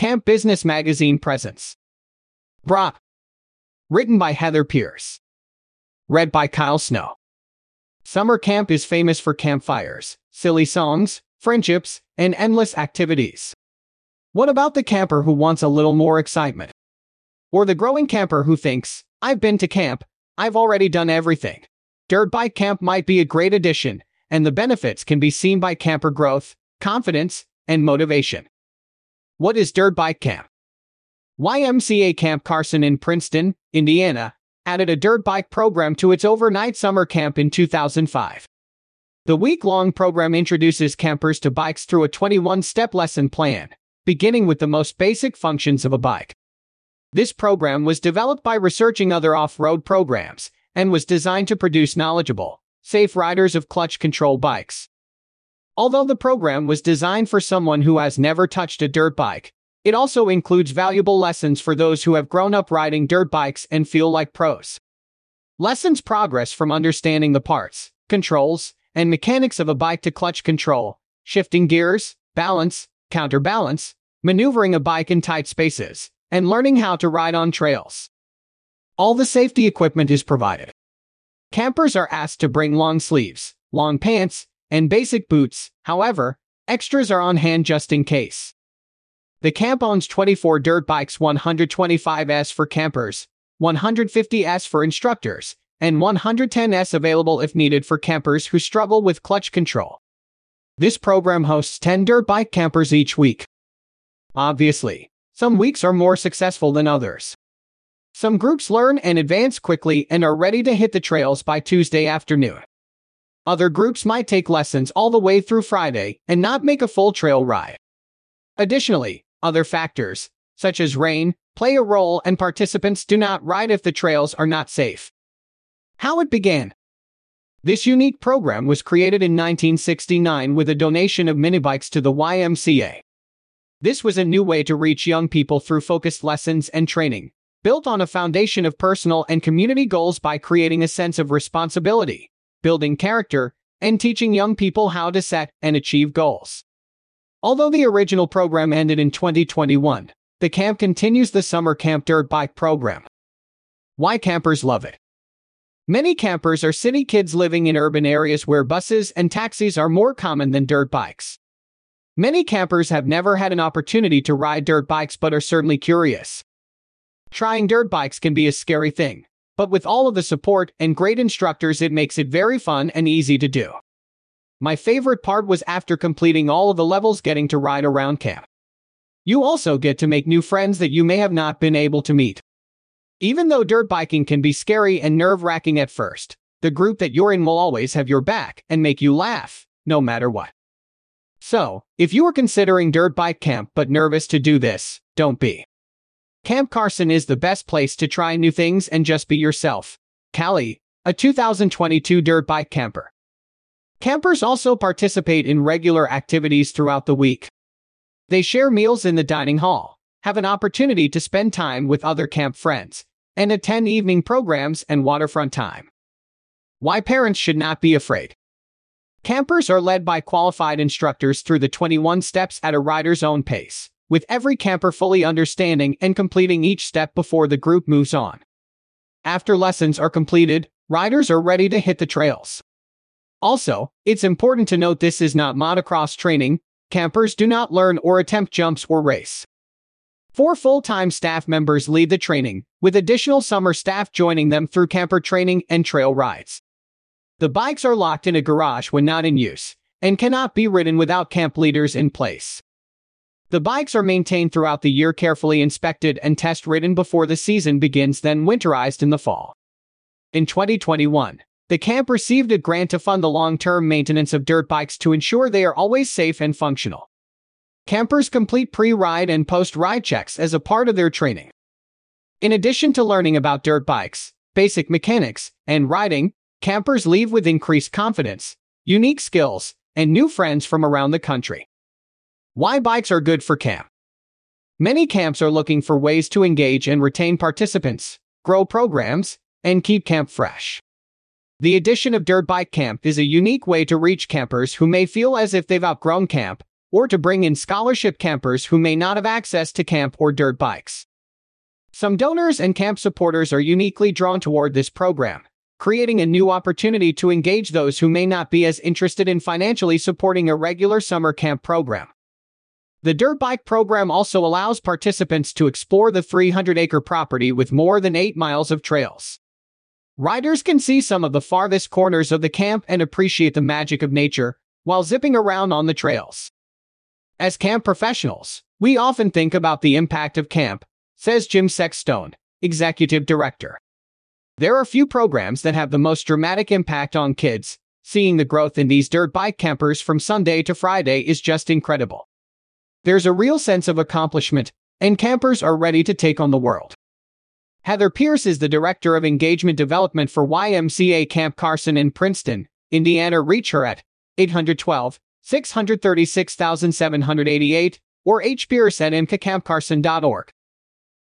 Camp Business Magazine presents. BRAAP. Written by Heather Pierce. Read by Kyle Snow. Summer camp is famous for campfires, silly songs, friendships, and endless activities. What about the camper who wants a little more excitement? Or the growing camper who thinks, I've been to camp, I've already done everything. Dirt bike camp might be a great addition, and the benefits can be seen by camper growth, confidence, and motivation. What is Dirt Bike Camp? YMCA Camp Carson in Princeton, Indiana, added a dirt bike program to its overnight summer camp in 2005. The week long program introduces campers to bikes through a 21 step lesson plan, beginning with the most basic functions of a bike. This program was developed by researching other off road programs and was designed to produce knowledgeable, safe riders of clutch control bikes. Although the program was designed for someone who has never touched a dirt bike, it also includes valuable lessons for those who have grown up riding dirt bikes and feel like pros. Lessons progress from understanding the parts, controls, and mechanics of a bike to clutch control, shifting gears, balance, counterbalance, maneuvering a bike in tight spaces, and learning how to ride on trails. All the safety equipment is provided. Campers are asked to bring long sleeves, long pants, and basic boots, however, extras are on hand just in case. The camp owns 24 dirt bikes 125S for campers, 150S for instructors, and 110S available if needed for campers who struggle with clutch control. This program hosts 10 dirt bike campers each week. Obviously, some weeks are more successful than others. Some groups learn and advance quickly and are ready to hit the trails by Tuesday afternoon. Other groups might take lessons all the way through Friday and not make a full trail ride. Additionally, other factors, such as rain, play a role and participants do not ride if the trails are not safe. How it began. This unique program was created in 1969 with a donation of minibikes to the YMCA. This was a new way to reach young people through focused lessons and training, built on a foundation of personal and community goals by creating a sense of responsibility, building character, and teaching young people how to set and achieve goals. Although the original program ended in 2021, the camp continues the summer camp dirt bike program. Why campers love it. Many campers are city kids living in urban areas where buses and taxis are more common than dirt bikes. Many campers have never had an opportunity to ride dirt bikes but are certainly curious. Trying dirt bikes can be a scary thing, but with all of the support and great instructors it makes it very fun and easy to do. My favorite part was after completing all of the levels getting to ride around camp. You also get to make new friends that you may have not been able to meet. Even though dirt biking can be scary and nerve-wracking at first, the group that you're in will always have your back and make you laugh, no matter what. So, if you are considering dirt bike camp but nervous to do this, don't be. Camp Carson is the best place to try new things and just be yourself. Cali, a 2022 dirt bike camper. Campers also participate in regular activities throughout the week. They share meals in the dining hall, have an opportunity to spend time with other camp friends, and attend evening programs and waterfront time. Why parents should not be afraid. Campers are led by qualified instructors through the 21 steps at a rider's own pace with every camper fully understanding and completing each step before the group moves on. After lessons are completed, riders are ready to hit the trails. Also, it's important to note this is not motocross training, campers do not learn or attempt jumps or race. Four full-time staff members lead the training, with additional summer staff joining them through camper training and trail rides. The bikes are locked in a garage when not in use, and cannot be ridden without camp leaders in place. The bikes are maintained throughout the year carefully inspected and test ridden before the season begins then winterized in the fall. In 2021, the camp received a grant to fund the long-term maintenance of dirt bikes to ensure they are always safe and functional. Campers complete pre-ride and post-ride checks as a part of their training. In addition to learning about dirt bikes, basic mechanics, and riding, campers leave with increased confidence, unique skills, and new friends from around the country. Why bikes are good for camp. Many camps are looking for ways to engage and retain participants, grow programs, and keep camp fresh. The addition of Dirt Bike Camp is a unique way to reach campers who may feel as if they've outgrown camp, or to bring in scholarship campers who may not have access to camp or dirt bikes. Some donors and camp supporters are uniquely drawn toward this program, creating a new opportunity to engage those who may not be as interested in financially supporting a regular summer camp program. The dirt bike program also allows participants to explore the 300 acre property with more than 8 miles of trails. Riders can see some of the farthest corners of the camp and appreciate the magic of nature while zipping around on the trails. As camp professionals, we often think about the impact of camp, says Jim Sexstone, executive director. There are few programs that have the most dramatic impact on kids. Seeing the growth in these dirt bike campers from Sunday to Friday is just incredible. There's a real sense of accomplishment, and campers are ready to take on the world. Heather Pierce is the Director of Engagement Development for YMCA Camp Carson in Princeton, Indiana. Reach her at 812 636,788 or hpierce at mcacampcarson.org.